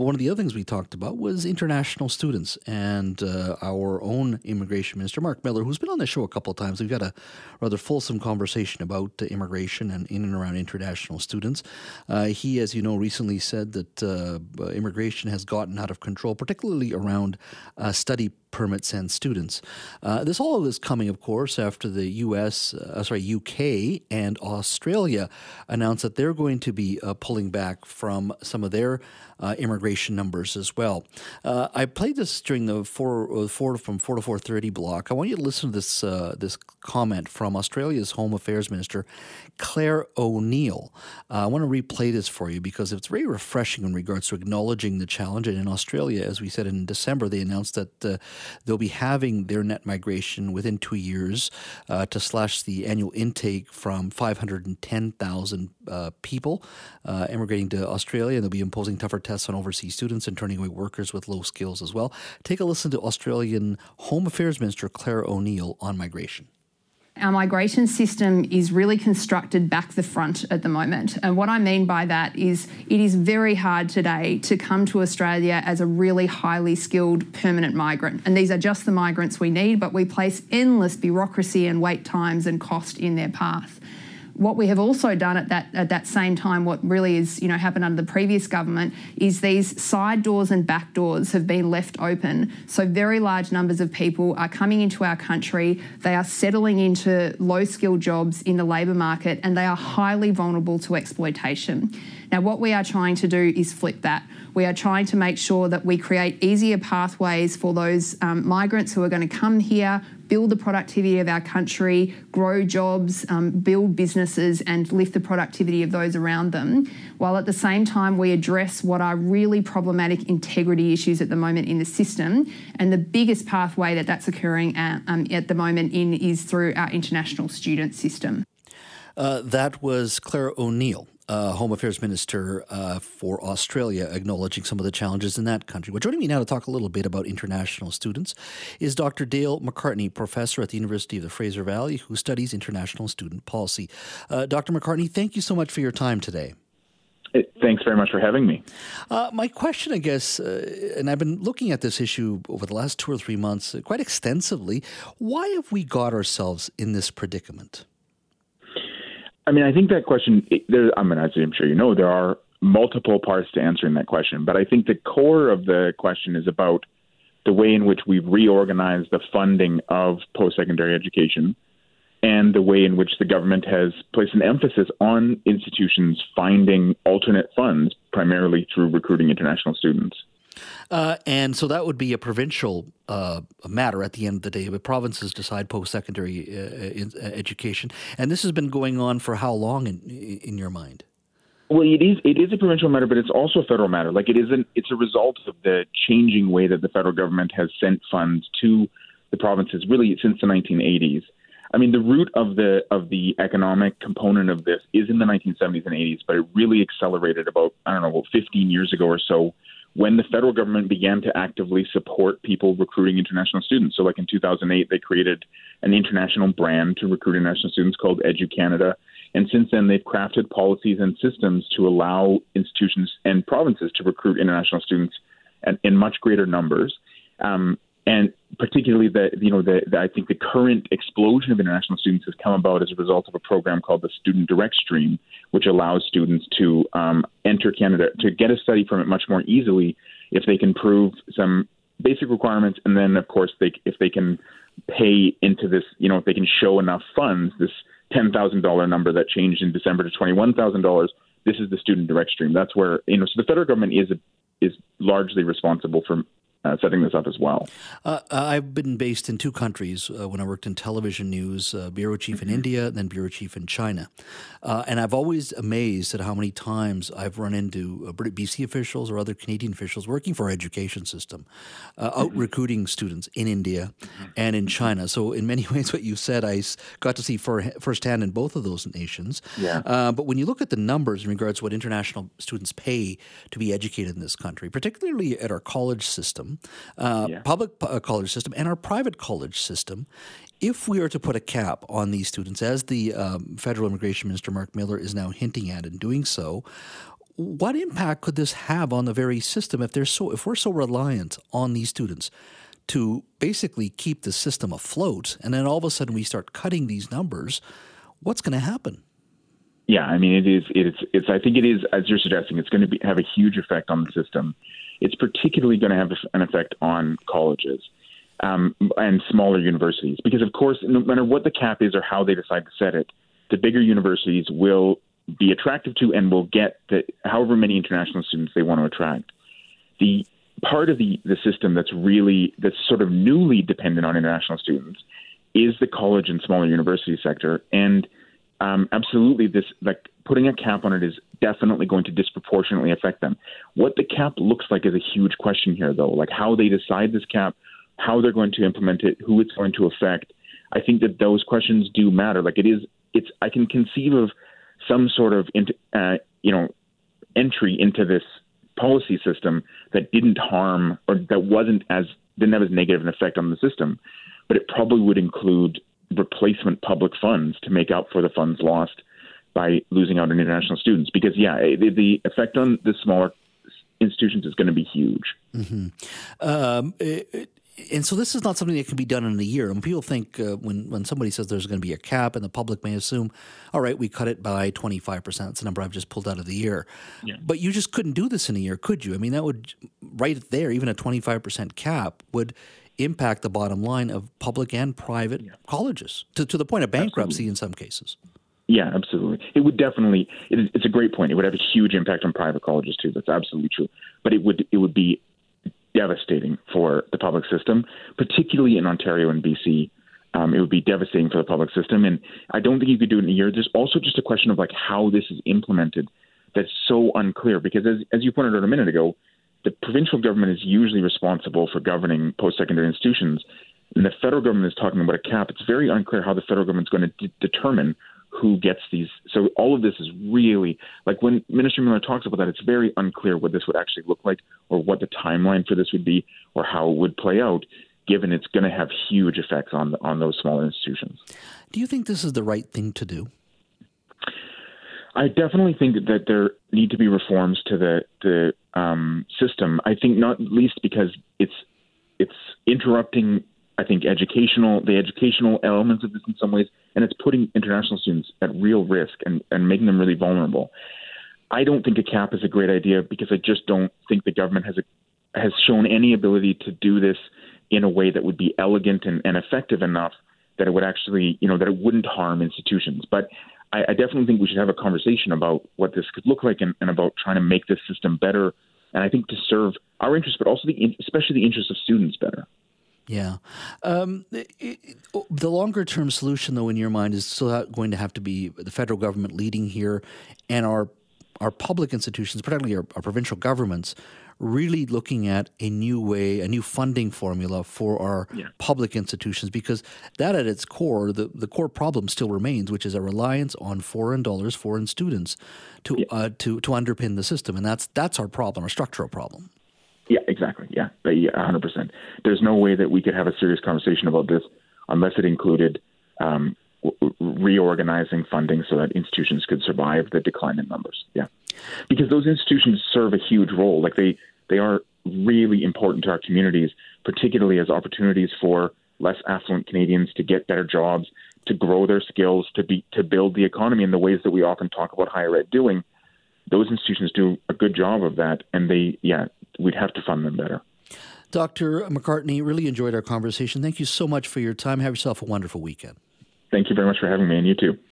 but one of the other things we talked about was international students and uh, our own immigration minister, Marc Miller, who's been on the show a couple of times. We've got a rather fulsome conversation about uh, immigration and in and around international students. Uh, he, as you know, recently said that uh, immigration has gotten out of control, particularly around uh, study permits and students. Uh, this all of this coming, of course, after the U.S., uh, sorry, U.K. and Australia announced that they're going to be uh, pulling back from some of their uh, immigration numbers as well. Uh, I played this during the four, uh, four from four to four thirty block. I want you to listen to this uh, this comment from Australia's Home Affairs Minister Clare O'Neil. Uh, I want to replay this for you because it's very refreshing in regards to acknowledging the challenge. And in Australia, as we said in December, they announced that uh, they'll be having their net migration within two years uh, to slash the annual intake from five hundred and ten thousand uh, people uh, immigrating to Australia, and they'll be imposing tougher tests on overseas students and turning away workers with low skills as well. Take a listen to Australian Home Affairs Minister Clare O'Neil on migration. Our migration system is really constructed back the front at the moment. And what I mean by that is it is very hard today to come to Australia as a really highly skilled permanent migrant. And these are just the migrants we need, but we place endless bureaucracy and wait times and cost in their path what we have also done at that at that same time, what really is you know happened under the previous government, is these side doors and back doors have been left open. So very large numbers of people are coming into our country. They are settling into low skilled jobs in the labour market, and they are highly vulnerable to exploitation. Now, what we are trying to do is flip that. We are trying to make sure that we create easier pathways for those um, migrants who are going to come here, build the productivity of our country, grow jobs, um, build businesses, and lift the productivity of those around them, while at the same time we address what are really problematic integrity issues at the moment in the system. And the biggest pathway that that's occurring at, um, at the moment in is through our international student system. Uh, that was Clare O'Neil uh, Home Affairs Minister uh, for Australia, acknowledging some of the challenges in that country. Well, joining me now to talk a little bit about international students is Dr. Dale McCartney, professor at the University of the Fraser Valley, who studies international student policy. Uh, Dr. McCartney, thank you so much for your time today. Thanks very much for having me. Uh, my question, I guess, uh, and I've been looking at this issue over the last two or three months quite extensively. Why have we got ourselves in this predicament? I mean, I think that question. There, I mean, as I'm sure you know, there are multiple parts to answering that question. But I think the core of the question is about the way in which we've reorganized the funding of post-secondary education and the way in which the government has placed an emphasis on institutions finding alternate funds, primarily through recruiting international students. Uh, and so that would be a provincial uh, matter at the end of the day. But provinces decide post-secondary uh, uh, education, and this has been going on for how long in in your mind? Well, it is it is a provincial matter, but it's also a federal matter. Like it isn't. It's a result of the changing way that the federal government has sent funds to the provinces, really since the 1980s. I mean, the root of the of the economic component of this is in the 1970s and 80s, but it really accelerated about I don't know, 15 years ago or so when the federal government began to actively support people recruiting international students. So, like in 2008, they created an international brand to recruit international students called EduCanada. And since then, they've crafted policies and systems to allow institutions and provinces to recruit international students in much greater numbers. Um, and particularly the you know the, the, I think the current explosion of international students has come about as a result of a program called the Student Direct Stream, which allows students to um, enter Canada to get a study permit much more easily if they can prove some basic requirements, and then of course they if they can pay into this you know if they can show enough funds this ten thousand dollar number that changed in December to twenty one thousand dollars. This is the Student Direct Stream. That's where you know so the federal government is a, is largely responsible for uh, setting this up as well. Uh, I've been based in two countries uh, when I worked in television news, uh, bureau chief mm-hmm. in India, and then bureau chief in China. Uh, and I've always amazed at how many times I've run into uh, BC officials or other Canadian officials working for our education system, out mm-hmm. recruiting students in India mm-hmm. and in China. So in many ways, what you said, I got to see for, firsthand in both of those nations. Yeah. but when you look at the numbers in regards to what international students pay to be educated in this country, particularly at our college system, uh, yeah. public uh, college system, and our private college system, if we are to put a cap on these students, as the um, federal immigration minister Marc Miller is now hinting at in doing so, what impact could this have on the very system if they're so if we're so reliant on these students to basically keep the system afloat, and then all of a sudden we start cutting these numbers? What's going to happen? Yeah, I mean, it is. It's. It's. I think it is, as you're suggesting, it's going to be, have a huge effect on the system. It's particularly going to have an effect on colleges um, and smaller universities, because of course, no matter what the cap is or how they decide to set it, the bigger universities will be attractive to and will get the however many international students they want to attract. The part of the the system that's really that's sort of newly dependent on international students is the college and smaller university sector and um, absolutely this like putting a cap on it is definitely going to disproportionately affect them. What the cap looks like is a huge question here, though. Like how they decide this cap, how they're going to implement it, who it's going to affect. I think that those questions do matter. Like it is, it's. I can conceive of some sort of, uh, you know, entry into this policy system that didn't harm or that wasn't as didn't have as negative an effect on the system, but it probably would include replacement public funds to make up for the funds lost by losing out on international students. Because yeah, the, the effect on the smaller institutions is going to be huge. Mm-hmm. Um, it, and so this is not something that can be done in a year. And people think uh, when when somebody says there's going to be a cap, and the public may assume, all right, we cut it by 25 percent. That's the number I've just pulled out of the year. Yeah. But you just couldn't do this in a year, could you? I mean, that would right there, even a 25 percent cap would impact the bottom line of public and private yeah. colleges to, to the point of bankruptcy absolutely. in some cases. Yeah, absolutely. It would definitely. It, it's a great point. It would have a huge impact on private colleges too. That's absolutely true. But it would it would be devastating for the public system, particularly in Ontario and BC. Um, it would be devastating for the public system, and I don't think you could do it in a year. There's also just a question of like how this is implemented that's so unclear because as as you pointed out a minute ago, the provincial government is usually responsible for governing post-secondary institutions, and the federal government is talking about a cap. It's very unclear how the federal government is going to de- determine who gets these. So all of this is really like when Minister Miller talks about that, it's very unclear what this would actually look like or what the timeline for this would be or how it would play out. Given it's going to have huge effects on on those smaller institutions. Do you think this is the right thing to do? I definitely think that there need to be reforms to the the um, system. I think not least because it's it's interrupting. I think educational the educational elements of this in some ways, and it's putting international students at real risk and, and making them really vulnerable. I don't think a cap is a great idea because I just don't think the government has a, has shown any ability to do this in a way that would be elegant and, and effective enough that it would actually, you know, that it wouldn't harm institutions. But I, I definitely think we should have a conversation about what this could look like and, and about trying to make this system better. And I think to serve our interests, but also the, especially the interests of students better. Yeah. Um, it, the longer term solution, though, in your mind, is still going to have to be the federal government leading here and our our public institutions, particularly our, our, provincial governments, really looking at a new way, a new funding formula for our yeah. public institutions, because that at its core, the, the core problem still remains, which is a reliance on foreign dollars, foreign students, to yeah. uh, to to underpin the system, and that's that's our problem, our structural problem. Yeah, exactly. Yeah, hundred percent. There's no way that we could have a serious conversation about this unless it included um, reorganizing funding so that institutions could survive the decline in numbers. Yeah, because those institutions serve a huge role. Like they they are really important to our communities, particularly as opportunities for less affluent Canadians to get better jobs, to grow their skills, to be to build the economy in the ways that we often talk about higher ed doing. Those institutions do a good job of that, and they yeah, we'd have to fund them better. Dr. McCartney, really enjoyed our conversation. Thank you so much for your time. Have yourself a wonderful weekend. Thank you very much for having me, and you too.